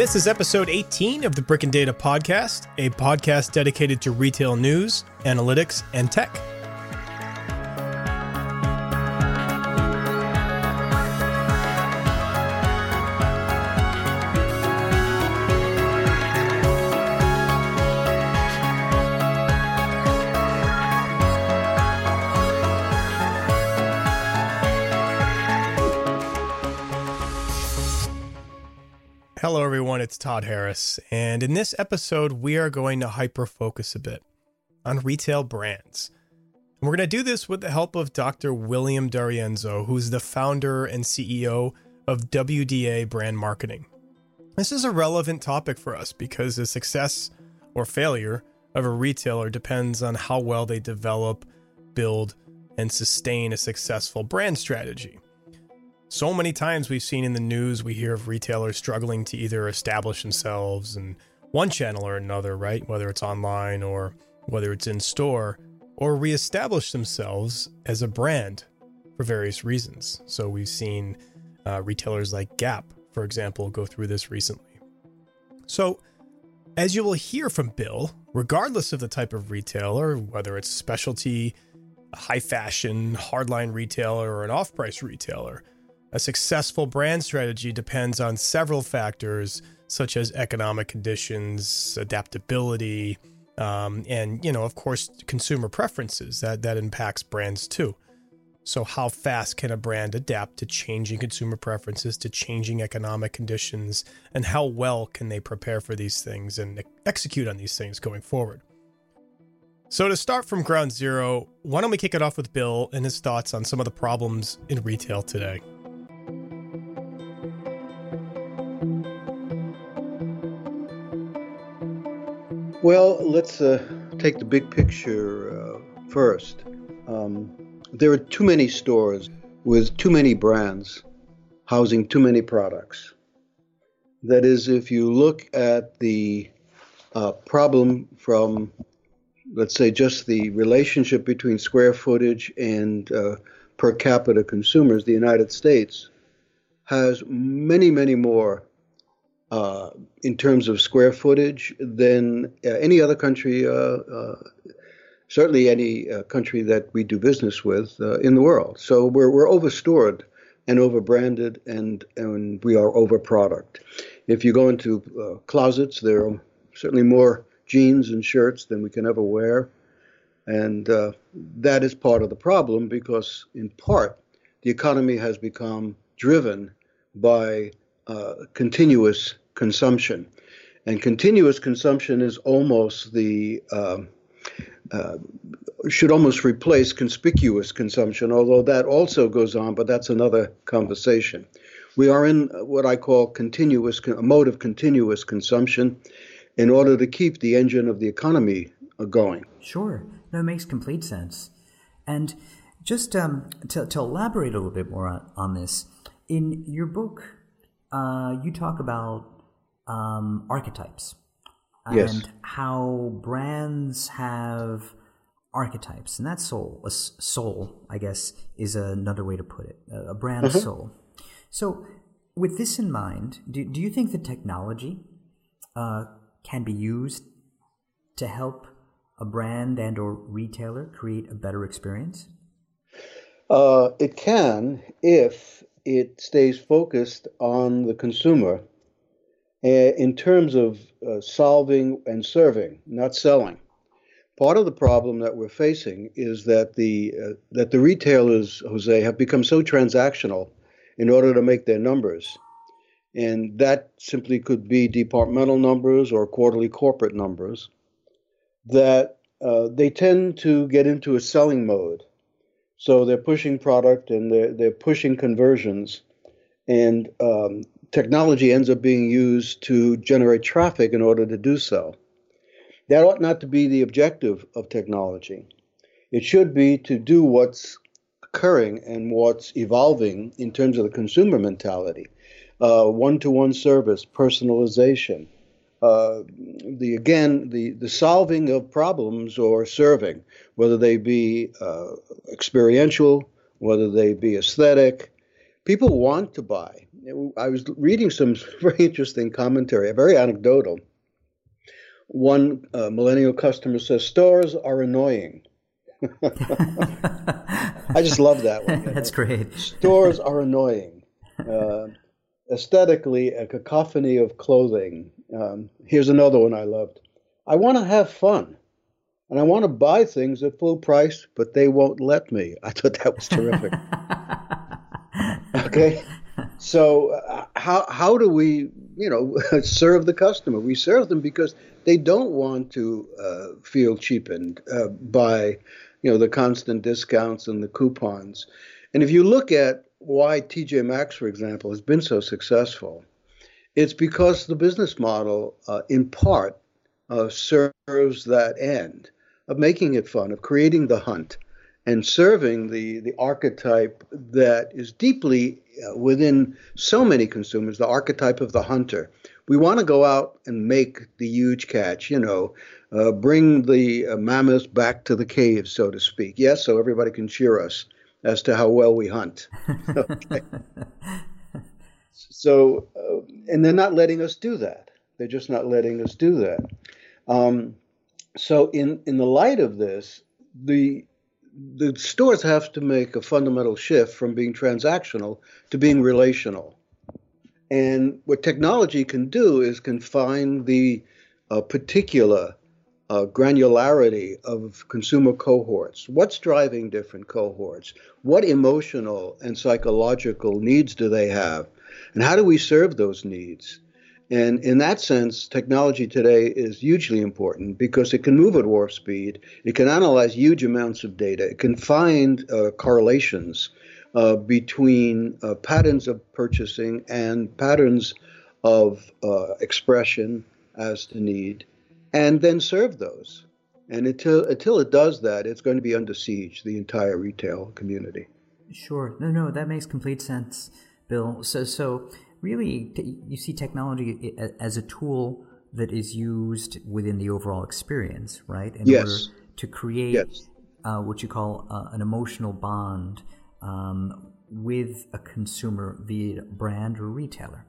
This is episode 18 of the Brick and Data Podcast, a podcast dedicated to retail news, analytics, and tech. Todd Harris. And in this episode, we are going to hyper focus a bit on retail brands. And we're going to do this with the help of Dr. William D'Arienzo, who's the founder and CEO of WDA Brand Marketing. This is a relevant topic for us because the success or failure of a retailer depends on how well they develop, build, and sustain a successful brand strategy. So many times we've seen in the news, we hear of retailers struggling to either establish themselves in one channel or another, right? Whether it's online or whether it's in store, or reestablish themselves as a brand for various reasons. So we've seen uh, retailers like Gap, for example, go through this recently. So, as you will hear from Bill, regardless of the type of retailer, whether it's specialty, high fashion, hardline retailer, or an off price retailer, a successful brand strategy depends on several factors, such as economic conditions, adaptability, um, and you know, of course, consumer preferences. That that impacts brands too. So, how fast can a brand adapt to changing consumer preferences, to changing economic conditions, and how well can they prepare for these things and execute on these things going forward? So, to start from ground zero, why don't we kick it off with Bill and his thoughts on some of the problems in retail today? Well, let's uh, take the big picture uh, first. Um, there are too many stores with too many brands housing too many products. That is, if you look at the uh, problem from, let's say, just the relationship between square footage and uh, per capita consumers, the United States has many, many more uh, in terms of square footage than uh, any other country, uh, uh certainly any uh, country that we do business with in the world. So we're, we're overstored and overbranded, and, and we are overproduct. If you go into closets, there are certainly more jeans and shirts than we can ever wear. And that is part of the problem because, in part, the economy has become driven by uh, continuous consumption. And continuous consumption is almost the, uh, uh, should almost replace conspicuous consumption, although that also goes on, but that's another conversation. We are in what I call continuous, a mode of continuous consumption in order to keep the engine of the economy uh, going. Sure. No, makes complete sense. And just um, to, to, elaborate a little bit more on, on this, in your book, uh, you talk about um, archetypes yes. and how brands have archetypes, and that soul, a soul, I guess, is another way to put it, a brand mm-hmm. soul. So, with this in mind, do, do you think the technology uh, can be used to help a brand and or retailer create a better experience? Uh, it can if it stays focused on the consumer in terms of uh, solving and serving, not selling. Part of the problem that we're facing is that the uh, that the retailers, Jose, have become so transactional in order to make their numbers, and that simply could be departmental numbers or quarterly corporate numbers. That uh, they tend to get into a selling mode so they're pushing product and they're, they're pushing conversions. And um, technology ends up being used to generate traffic in order to do so. That ought not to be the objective of technology. It should be to do what's occurring and what's evolving in terms of the consumer mentality. One to one service, personalization, uh, the again the the solving of problems or serving, whether they be uh, experiential, whether they be aesthetic. People want to buy. I was reading some very interesting commentary, very anecdotal. One uh, millennial customer says stores are annoying. I just love that one. That's great. Stores are annoying. Uh, aesthetically, a cacophony of clothing. Um, here's another one I loved. I want to have fun, and I want to buy things at full price, but they won't let me. I thought that was terrific. okay, so uh, how how do we you know serve the customer? We serve them because they don't want to uh, feel cheapened uh, by you know the constant discounts and the coupons. And if you look at why TJ Maxx, for example, has been so successful, it's because the business model, uh, in part, uh, serves that end of making it fun, of creating the hunt, and serving the the archetype that is deeply within so many consumers, the archetype of the hunter. We want to go out and make the huge catch, you know, uh, bring the uh, mammoths back to the cave, so to speak. Yes, so everybody can cheer us as to how well we hunt. okay. so, uh, and they're not letting us do that. They're just not letting us do that. Um, so, in in the light of this, the the stores have to make a fundamental shift from being transactional to being relational. And what technology can do is confine the uh, particular uh, granularity of consumer cohorts. What's driving different cohorts? What emotional and psychological needs do they have? And how do we serve those needs? And in that sense, technology today is hugely important because it can move at warp speed. It can analyze huge amounts of data. It can find uh, correlations uh, between uh, patterns of purchasing and patterns of uh, expression as to need, and then serve those. And until until it does that, it's going to be under siege. The entire retail community. Sure. No, no, that makes complete sense, Bill. So, so really, you see technology as a tool that is used within the overall experience, right? In yes. order to create yes. uh, what you call uh, an emotional bond um, with a consumer via brand or retailer.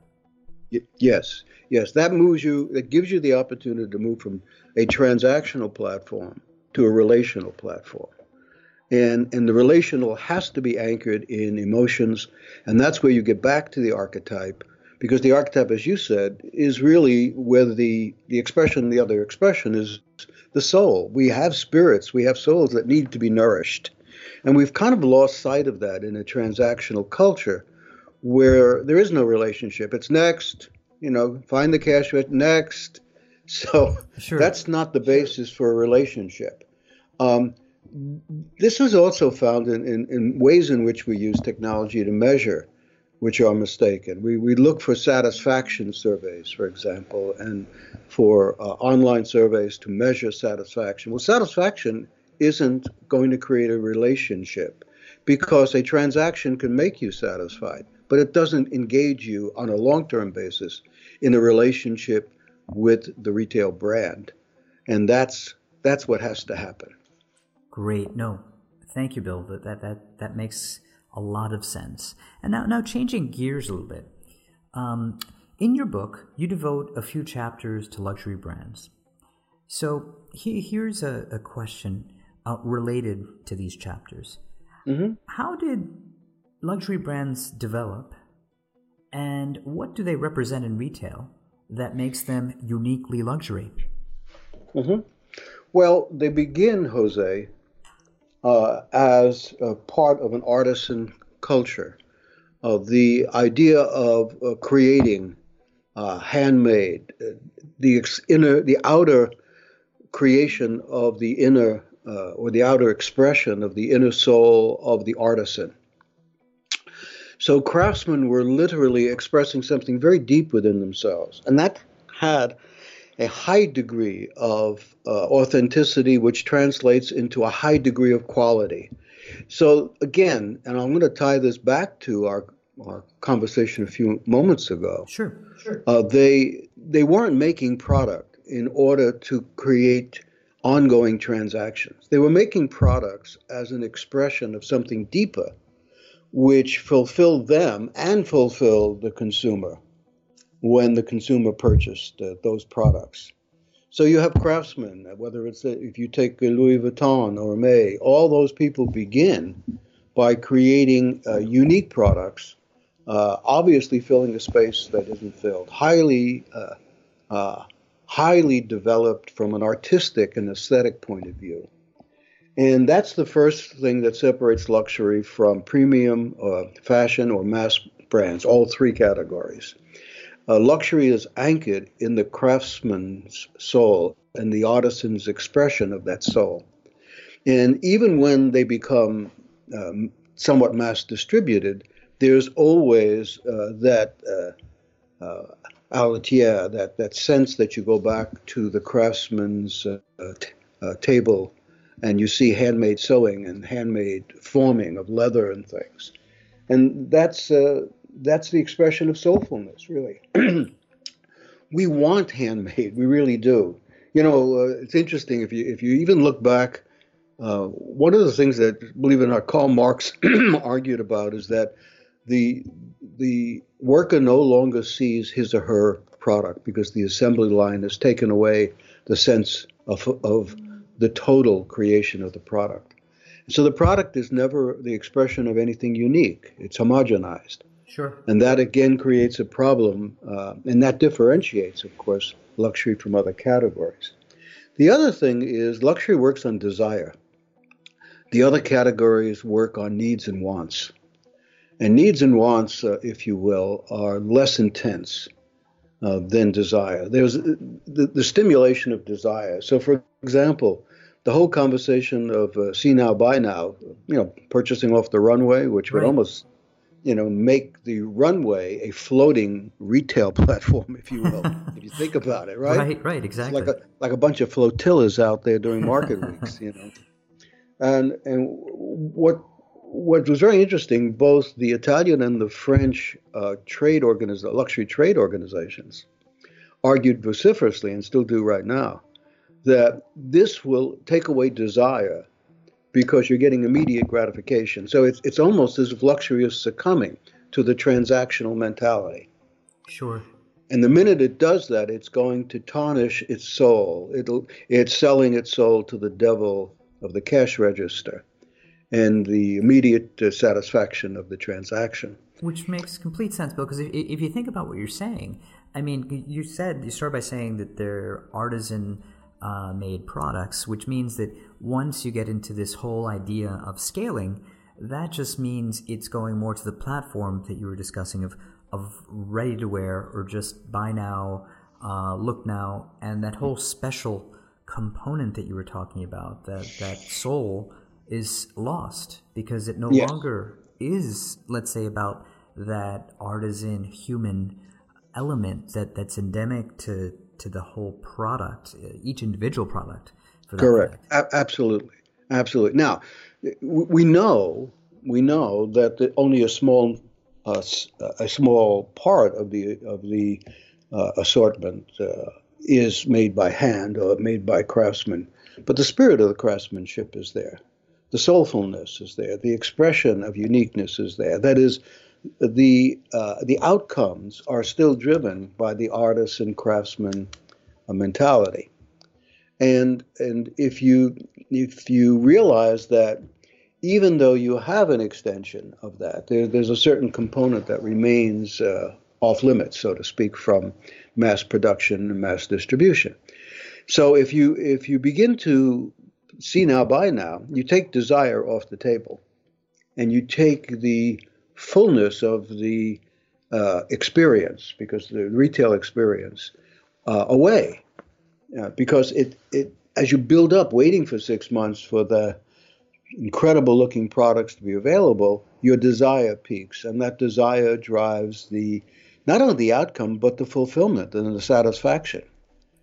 Yes, yes, that moves you. That gives you the opportunity to move from a transactional platform to a relational platform, and and the relational has to be anchored in emotions, and that's where you get back to the archetype, because the archetype, as you said, is really where the the expression, the other expression, is the soul. We have spirits, we have souls that need to be nourished, and we've kind of lost sight of that in a transactional culture where there is no relationship. It's next, you know, find the cash next. So sure. that's not the basis for a relationship. Um, this was also found in, in, in, ways in which we use technology to measure, which are mistaken. We, we look for satisfaction surveys, for example, and for uh, online surveys to measure satisfaction. Well, satisfaction isn't going to create a relationship because a transaction can make you satisfied but it doesn't engage you on a long term basis in a relationship with the retail brand. And that's that's what has to happen. Great. No. Thank you, Bill. That that that, that makes a lot of sense. And now now changing gears a little bit. Um, in your book, you devote a few chapters to luxury brands. So he, here's a, a question uh, related to these chapters. Mm-hmm. How did luxury brands develop and what do they represent in retail that makes them uniquely luxury? Mm-hmm. Well, they begin, Jose, uh, as part of an artisan culture. Of the idea of uh, creating uh, handmade, uh, the ex- inner, the outer creation of the inner, uh, or the outer expression of the inner soul of the artisan. So craftsmen were literally expressing something very deep within themselves, and that had a high degree of uh, authenticity, which translates into a high degree of quality. So again, and I'm going to tie this back to our our conversation a few moments ago. Sure, sure. Uh, they they weren't making product in order to create ongoing transactions. They were making products as an expression of something deeper which fulfilled them and fulfilled the consumer when the consumer purchased uh, those products. So you have craftsmen, whether it's a, if you take Louis Vuitton or May, all those people begin by creating uh, unique products, uh, obviously filling a space that isn't filled, highly, uh, uh, highly developed from an artistic and aesthetic point of view. And that's the first thing that separates luxury from premium, uh, fashion, or mass brands, all three categories. Uh, luxury is anchored in the craftsman's soul and the artisan's expression of that soul. And even when they become um, somewhat mass distributed, there's always uh, that uh, uh, that, that sense that you go back to the craftsman's uh, t- uh, table and you see handmade sewing and handmade forming of leather and things. And that's, uh, that's the expression of soulfulness, really. we want handmade, we really do. You know, uh, it's interesting if you if you even look back. Uh, one of the things that, believe it or not, Karl Marx argued about is that the the worker no longer sees his or her product because the assembly line has taken away the sense of of the total creation of the product. So the product is never the expression of anything unique. It's homogenized. Sure. And that again creates a problem, uh, and that differentiates, of course, luxury from other categories. The other thing is luxury works on desire. The other categories work on needs and wants. And needs and wants, uh, if you will, are less intense uh, than desire. There's uh, the, the, stimulation of desire. So, for example, the whole conversation of uh, see now, buy now, you know, purchasing off the runway, which would almost you know, make the runway a floating retail platform, if you will, if you think about it, right? Right, right, exactly. It's like a like a bunch of flotillas out there during market weeks, you know. And and what what was very interesting, both the Italian and the French uh, trade organiz- luxury trade organizations argued vociferously, and still do right now, that this will take away desire because you're getting immediate gratification. So it's it's almost as if luxury is succumbing to the transactional mentality. Sure. And the minute it does that, it's going to tarnish its soul. It'll it's selling its soul to the devil of the cash register and the immediate uh, satisfaction of the transaction. Which makes complete sense, Bill, because if, if you think about what you're saying, I mean, you said, you start by saying that they're artisan uh, made products, which means that once you get into this whole idea of scaling, that just means it's going more to the platform that you were discussing of of ready to wear or just buy now, uh, look now, and that whole special component that you were talking about, that that soul is lost because it no yes. longer is, let's say, about that artisan human element that that's endemic to to the whole product, uh, each individual product. Correct. A- absolutely. Absolutely. Now, we know we know that the, only a small uh, a small part of the of the uh, assortment uh, is made by hand or made by craftsmen, but the spirit of the craftsmanship is there. The soulfulness is there. The expression of uniqueness is there. That is, the uh, the outcomes are still driven by the artist and craftsman uh, mentality. And and if you if you realize that even though you have an extension of that, there, there's a certain component that remains uh, off limits, so to speak, from mass production and mass distribution. So if you if you begin to see now buy now, you take desire off the table, and you take the fullness of the uh, experience, because the retail experience, uh, away, uh, because it it as you build up, waiting for six months for the incredible looking products to be available, your desire peaks, and that desire drives the not only the outcome but the fulfillment and the satisfaction.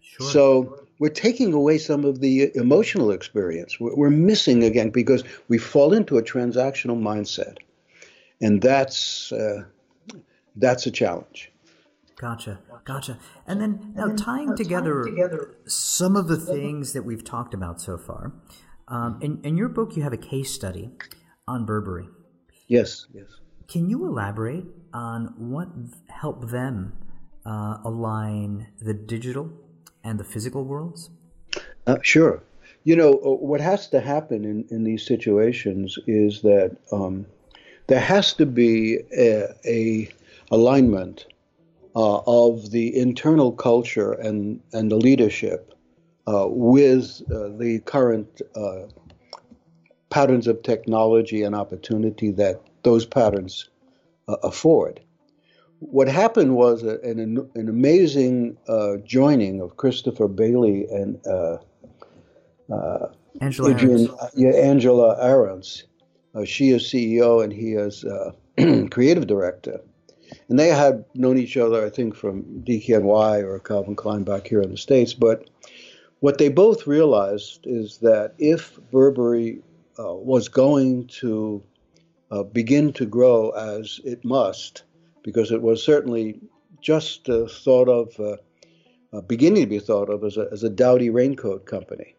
Sure. So we're taking away some of the emotional experience. We're, we're missing again because we fall into a transactional mindset and that's uh, that's a challenge. Gotcha, gotcha. And then now tying, together, together some of the things that we've talked about so far. Um, in, in your book, you have a case study on Burberry, Yes, yes. Can you elaborate on what helped them uh, align the digital and the physical worlds? Uh, sure. You know, uh, what has to happen in, in these situations is that um, there has to be a, a alignment uh, of the internal culture and, and the leadership uh, with uh, the current uh, patterns of technology and opportunity that those patterns uh, afford. What happened was an, an amazing uh, joining of Christopher Bailey and Angela Adrian, yeah, Angela Ahrendts. she is CEO and he is creative director and they had known each other, I think, from DKNY or Calvin Klein back here in the States. But what they both realized is that if Burberry uh, was going to uh, begin to grow as it must, because it was certainly just uh, thought of, uh, uh, beginning to be thought of as a, as a dowdy raincoat company.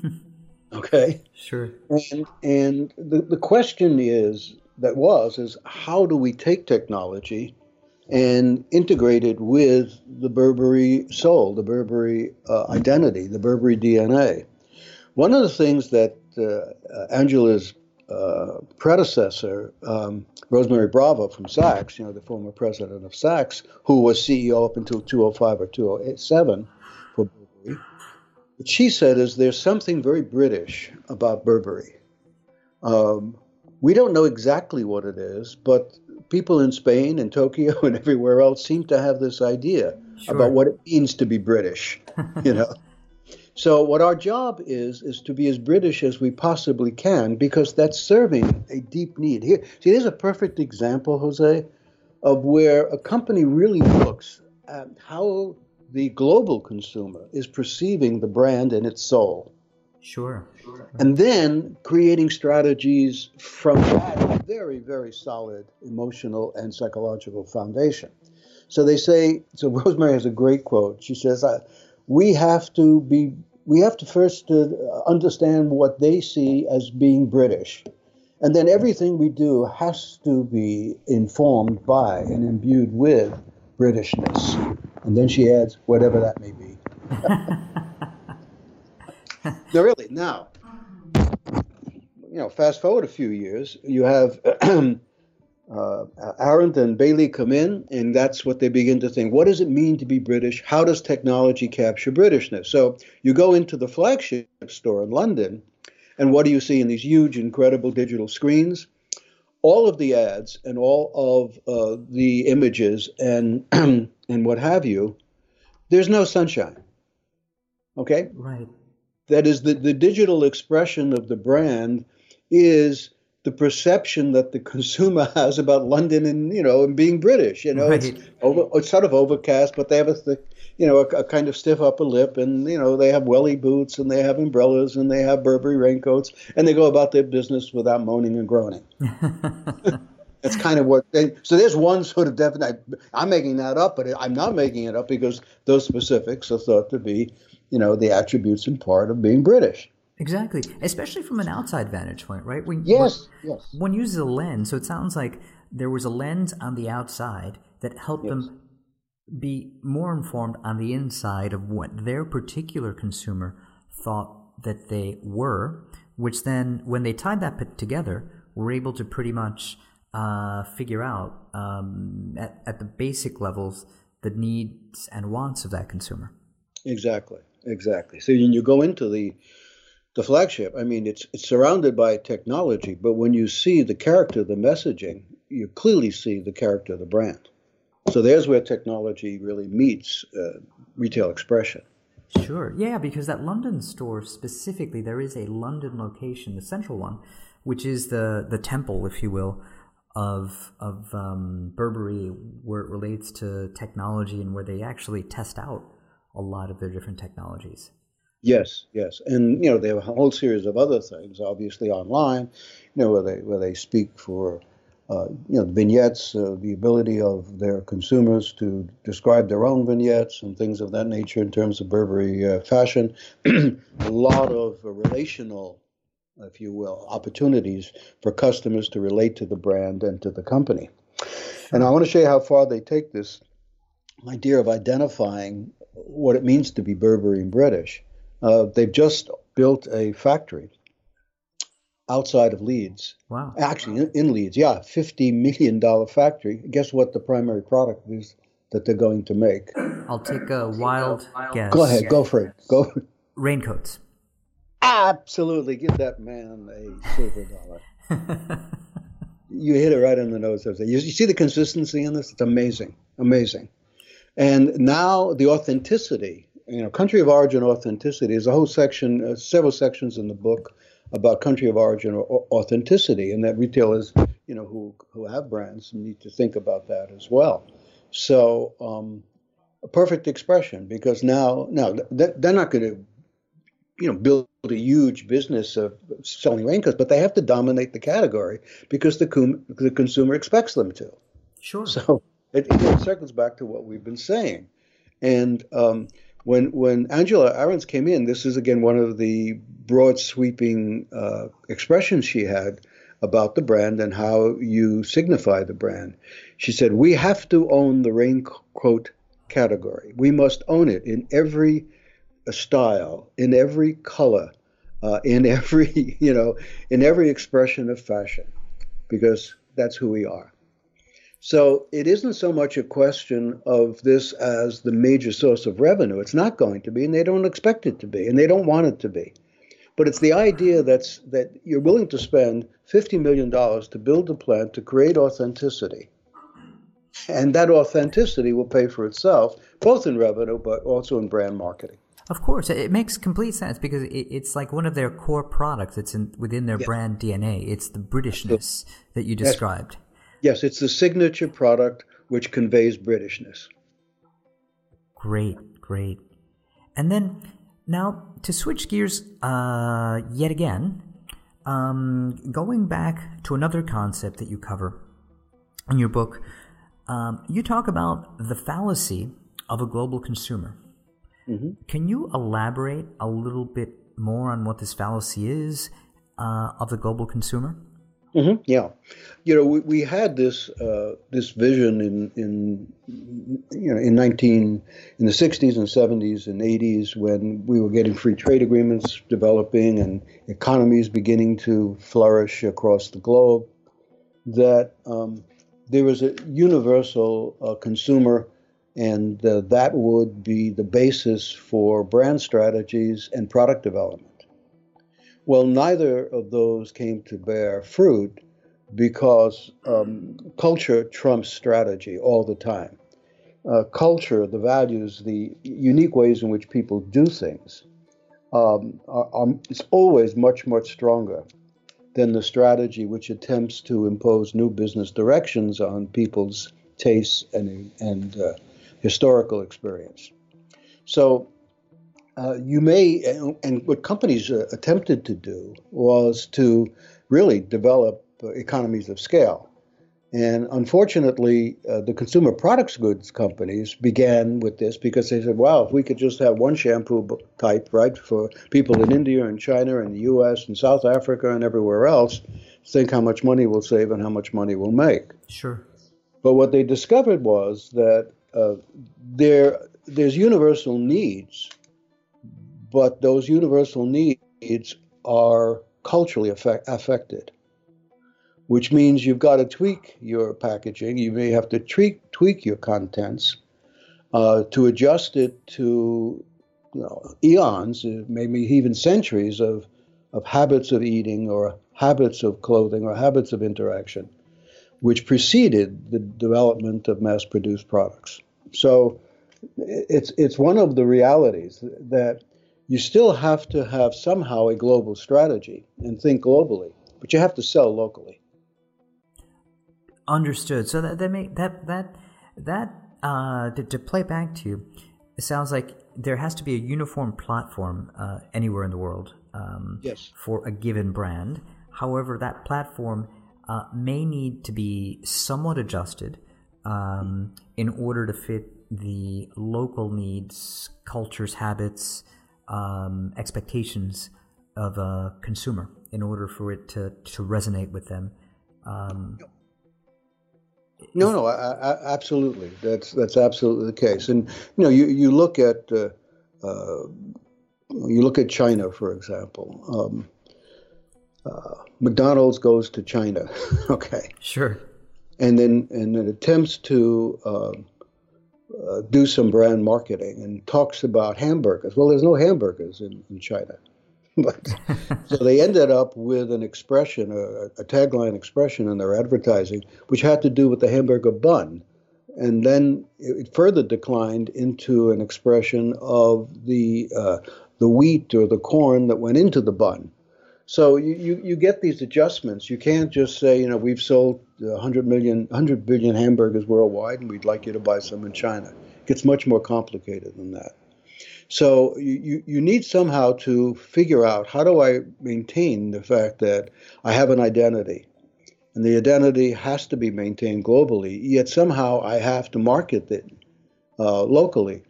okay? Sure. And, and the, the question is that was is how do we take technology and integrate it with the Burberry soul, the Burberry uh, identity, the Burberry DNA. One of the things that uh, Angela's uh, predecessor, um, Rose Marie Bravo from Saks, you know, the former president of Saks, who was CEO up until 205 or 207 for Burberry, what she said is there's something very British about Burberry. Um, we don't know exactly what it is, but people in Spain and Tokyo and everywhere else seem to have this idea sure. about what it means to be British, you know. so what our job is is to be as British as we possibly can because that's serving a deep need. Here, see, here's a perfect example, Jose, of where a company really looks at how the global consumer is perceiving the brand and its soul. Sure. And then creating strategies from that very, very solid emotional and psychological foundation. So they say, so Rose Marie has a great quote. She says, we have to be, we have to first uh, understand what they see as being British. And then everything we do has to be informed by and imbued with Britishness. And then she adds, whatever that may be. no, really. Now, you know, fast forward a few years, you have uh, Ahrendts and Bailey come in, and that's what they begin to think. What does it mean to be British? How does technology capture Britishness? So you go into the flagship store in London, and what do you see in these huge, incredible digital screens? All of the ads and all of uh, the images and and what have you. There's no sunshine. Okay. Right. That is the, the digital expression of the brand is the perception that the consumer has about London and you know and being British. You know, right. it's over, it's sort of overcast, but they have a you know a, a, kind of stiff upper lip, and you know they have welly boots, and they have umbrellas, and they have Burberry raincoats, and they go about their business without moaning and groaning. That's kind of what. They, so there's one sort of definite. I'm making that up, but I'm not making it up because those specifics are thought to be you know, the attributes and part of being British. Exactly, especially from an outside vantage point, right? When, yes, when, yes. One uses a lens, so it sounds like there was a lens on the outside that helped yes. them be more informed on the inside of what their particular consumer thought that they were, which then, when they tied that together, were able to pretty much uh, figure out um, at, at the basic levels the needs and wants of that consumer. Exactly. Exactly. So when you go into the the flagship, I mean, it's it's surrounded by technology, but when you see the character, the messaging, you clearly see the character of the brand. So there's where technology really meets uh, retail expression. Sure. Yeah, because that London store specifically, there is a London location, the central one, which is the the temple, if you will, of of um, Burberry, where it relates to technology and where they actually test out a lot of their different technologies. Yes, yes, and you know they have a whole series of other things, obviously online, you know where they where they speak for, uh, you know, vignettes, uh, the ability of their consumers to describe their own vignettes and things of that nature in terms of Burberry uh, fashion. a lot of relational if you will, opportunities for customers to relate to the brand and to the company. And I want to show you how far they take this idea of identifying what it means to be Burberry and British. Uh, they've just built a factory outside of Leeds. Wow. Actually, in, in Leeds, yeah, $50 million factory. Guess what the primary product is that they're going to make? I'll take a wild guess. Go ahead, go for it. Go. Raincoats. Absolutely. Give that man a silver dollar. you hit it right on the nose. You, you see the consistency in this? It's amazing. Amazing. And now the authenticity, you know, country of origin authenticity is a whole section, uh, several sections in the book about country of origin or authenticity, and that retailers, you know, who who have brands need to think about that as well. So, um, a perfect expression because now, now they're not going to, you know, build a huge business of selling raincoats, but they have to dominate the category because the com- the consumer expects them to. Sure. So it, it circles back to what we've been saying, and um, when when Angela Ahrendts came in, this is again one of the broad sweeping uh, expressions she had about the brand and how you signify the brand. She said, "We have to own the raincoat category. We must own it in every style, in every color, uh, in every you know, in every expression of fashion, because that's who we are." So it isn't so much a question of this as the major source of revenue. It's not going to be, and they don't expect it to be, and they don't want it to be. But it's the idea that's that you're willing to spend $50 million to build a plant to create authenticity. And that authenticity will pay for itself, both in revenue, but also in brand marketing. Of course, it makes complete sense because it's like one of their core products. It's in, within their brand DNA. It's the Britishness that you described. Yes. Yes, it's the signature product which conveys Britishness. Great, great. And then now to switch gears uh, yet again, um, going back to another concept that you cover in your book, um, you talk about the fallacy of a global consumer. Mm-hmm. Can you elaborate a little bit more on what this fallacy is uh, of the global consumer? Mm-hmm, yeah, you know, we, we had this uh, this vision in in you know in nineteen in the sixties and seventies and eighties when we were getting free trade agreements developing and economies beginning to flourish across the globe. That um, there was a universal uh, consumer, and uh, that would be the basis for brand strategies and product development. Well, neither of those came to bear fruit because um, culture trumps strategy all the time. Uh, culture, the values, the unique ways in which people do things, um, are, are, is always much, much stronger than the strategy which attempts to impose new business directions on people's tastes and, and uh, historical experience. So uh, you may, and what companies uh, attempted to do was to really develop uh, economies of scale. And unfortunately, uh, the consumer products goods companies began with this because they said, wow, if we could just have one shampoo type, right, for people in India and China and the US and South Africa and everywhere else, think how much money we'll save and how much money we'll make. Sure. But what they discovered was that uh, there, there's universal needs but those universal needs are culturally affect, affected, which means you've got to tweak your packaging. You may have to tweak, tweak your contents uh, to adjust it to you know, eons, maybe even centuries of, of habits of eating or habits of clothing or habits of interaction, which preceded the development of mass produced products. So it's, it's one of the realities that you still have to have somehow a global strategy and think globally, but you have to sell locally. Understood. So that that make that that that uh, to, to play back to you, it sounds like there has to be a uniform platform uh, anywhere in the world um, yes. for a given brand. However, that platform uh, may need to be somewhat adjusted um, in order to fit the local needs, cultures, habits, um, expectations of a consumer in order for it to, to resonate with them. Um, no, no, I, I, absolutely. That's that's absolutely the case. And you know, you you look at uh, uh, you look at China, for example. Um, uh, McDonald's goes to China, okay. Sure. And then and then attempts to um, uh, do some brand marketing and talks about hamburgers. Well, there's no hamburgers in, in China. but so they ended up with an expression, a, a, tagline expression in their advertising, which had to do with the hamburger bun, and then it further declined into an expression of the uh, the wheat or the corn that went into the bun. So you, you, you get these adjustments. You can't just say, you know, we've sold 100 million, 100 billion hamburgers worldwide, and we'd like you to buy some in China. It gets much more complicated than that. So you, you need somehow to figure out how do I maintain the fact that I have an identity. And the identity has to be maintained globally, yet somehow I have to market it uh, locally.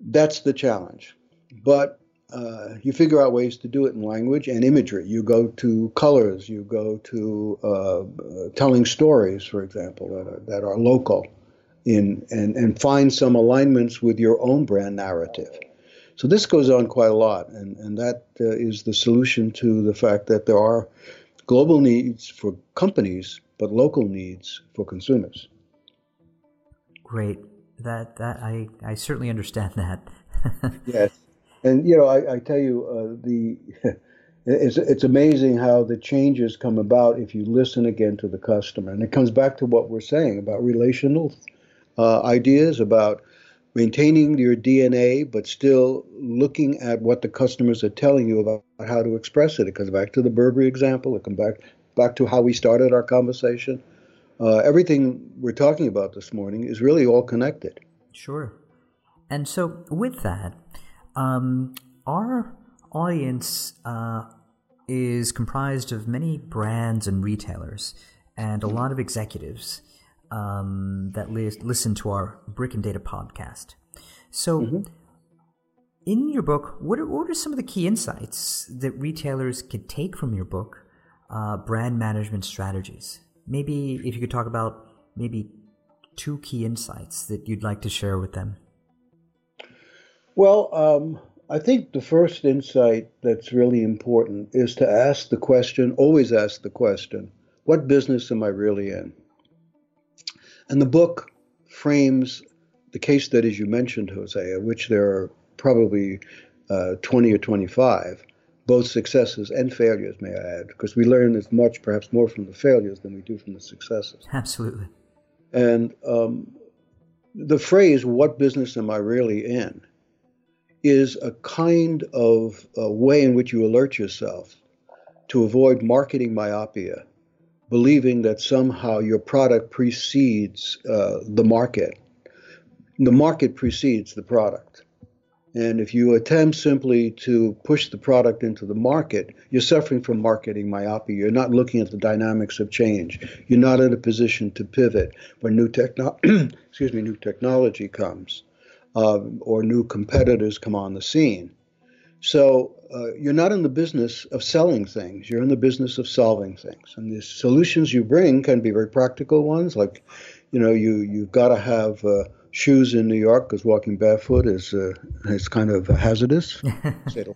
That's the challenge. But uh, you figure out ways to do it in language and imagery. You go to colors, you go to uh, uh telling stories, for example, that are, that are local in and, and find some alignments with your own brand narrative. So this goes on quite a lot, and, and that uh, is the solution to the fact that there are global needs for companies, but local needs for consumers. Great. That that I, I certainly understand that. yes, and you know I, I tell you uh, the it's it's amazing how the changes come about if you listen again to the customer, and it comes back to what we're saying about relational uh, ideas about maintaining your DNA, but still looking at what the customers are telling you about how to express it. It comes back to the Burberry example. It comes back back to how we started our conversation. Uh, everything we're talking about this morning is really all connected. Sure. And so, with that, um, our audience uh, is comprised of many brands and retailers, and a lot of executives um, that li- listen to our Brick and Data podcast. So, mm-hmm. in your book, what are, what are some of the key insights that retailers could take from your book, uh, brand management strategies? Maybe if you could talk about maybe two key insights that you'd like to share with them. Well, um, I think the first insight that's really important is to ask the question, always ask the question, what business am I really in? And the book frames the case studies you mentioned, Jose, which there are probably uh, 20 or 25, both successes and failures, may I add, because we learn as much, perhaps more from the failures than we do from the successes. Absolutely. And um, the phrase, what business am I really in, is a kind of a way in which you alert yourself to avoid marketing myopia believing that somehow your product precedes uh, the market. The market precedes the product. And if you attempt simply to push the product into the market, you're suffering from marketing myopia. You're not looking at the dynamics of change. You're not in a position to pivot when new techno- excuse me, new technology comes uh, or new competitors come on the scene. So uh, you're not in the business of selling things. You're in the business of solving things. And the solutions you bring can be very practical ones, like, you know, you you've got to have uh, shoes in New York because walking barefoot is uh, is kind of hazardous.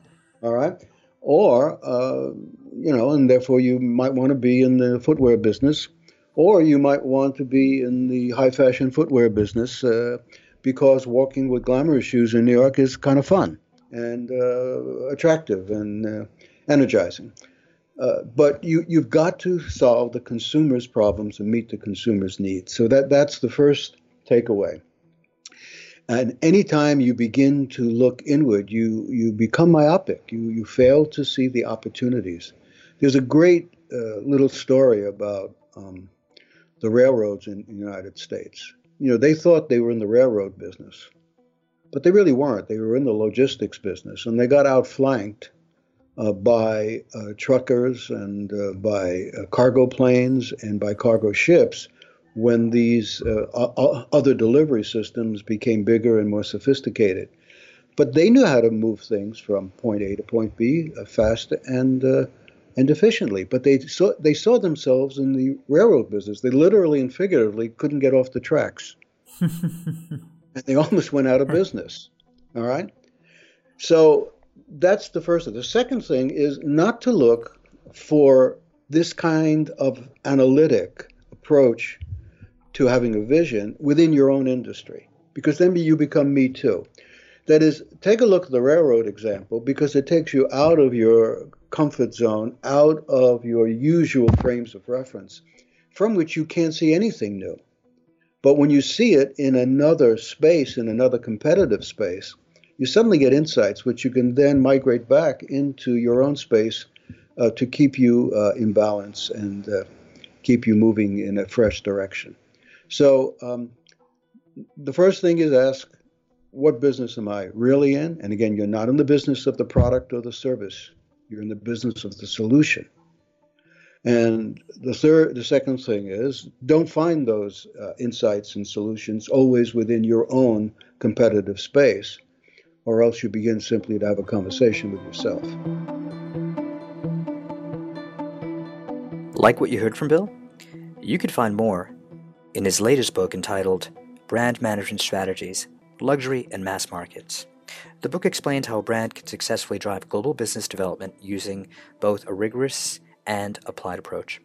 All right. Or, uh, you know, and therefore you might want to be in the footwear business, or you might want to be in the high fashion footwear business uh, because walking with glamorous shoes in New York is kind of fun and uh, attractive and uh, energizing. Uh, but you, you've got to solve the consumer's problems and meet the consumer's needs. So that, that's the first takeaway. And anytime you begin to look inward, you, you become myopic. You, you fail to see the opportunities. There's a great uh, little story about um, the railroads in the United States. You know, they thought they were in the railroad business. But they really weren't. They were in the logistics business, and they got outflanked uh, by uh, truckers and uh, by uh, cargo planes and by cargo ships when these uh, other delivery systems became bigger and more sophisticated. But they knew how to move things from point A to point B uh, fast and and efficiently. But they saw they saw themselves in the railroad business. They literally and figuratively couldn't get off the tracks, and they almost went out of business. All right, so that's the first thing. The second thing is not to look for this kind of analytic approach to having a vision within your own industry, because then you become me too. That is, take a look at the railroad example because it takes you out of your comfort zone, out of your usual frames of reference, from which you can't see anything new. But when you see it in another space, in another competitive space, you suddenly get insights which you can then migrate back into your own space uh, to keep you uh, in balance and uh, keep you moving in a fresh direction. So, um, the first thing is ask what business am I really in? And again, you're not in the business of the product or the service. You're in the business of the solution. And the third, the second thing is don't find those uh, insights and solutions always within your own competitive space, or else you begin simply to have a conversation with yourself. Like what you heard from Bill? You could find more in his latest book entitled Brand Management Strategies luxury, and mass markets. The book explains how a brand can successfully drive global business development using both a rigorous and applied approach.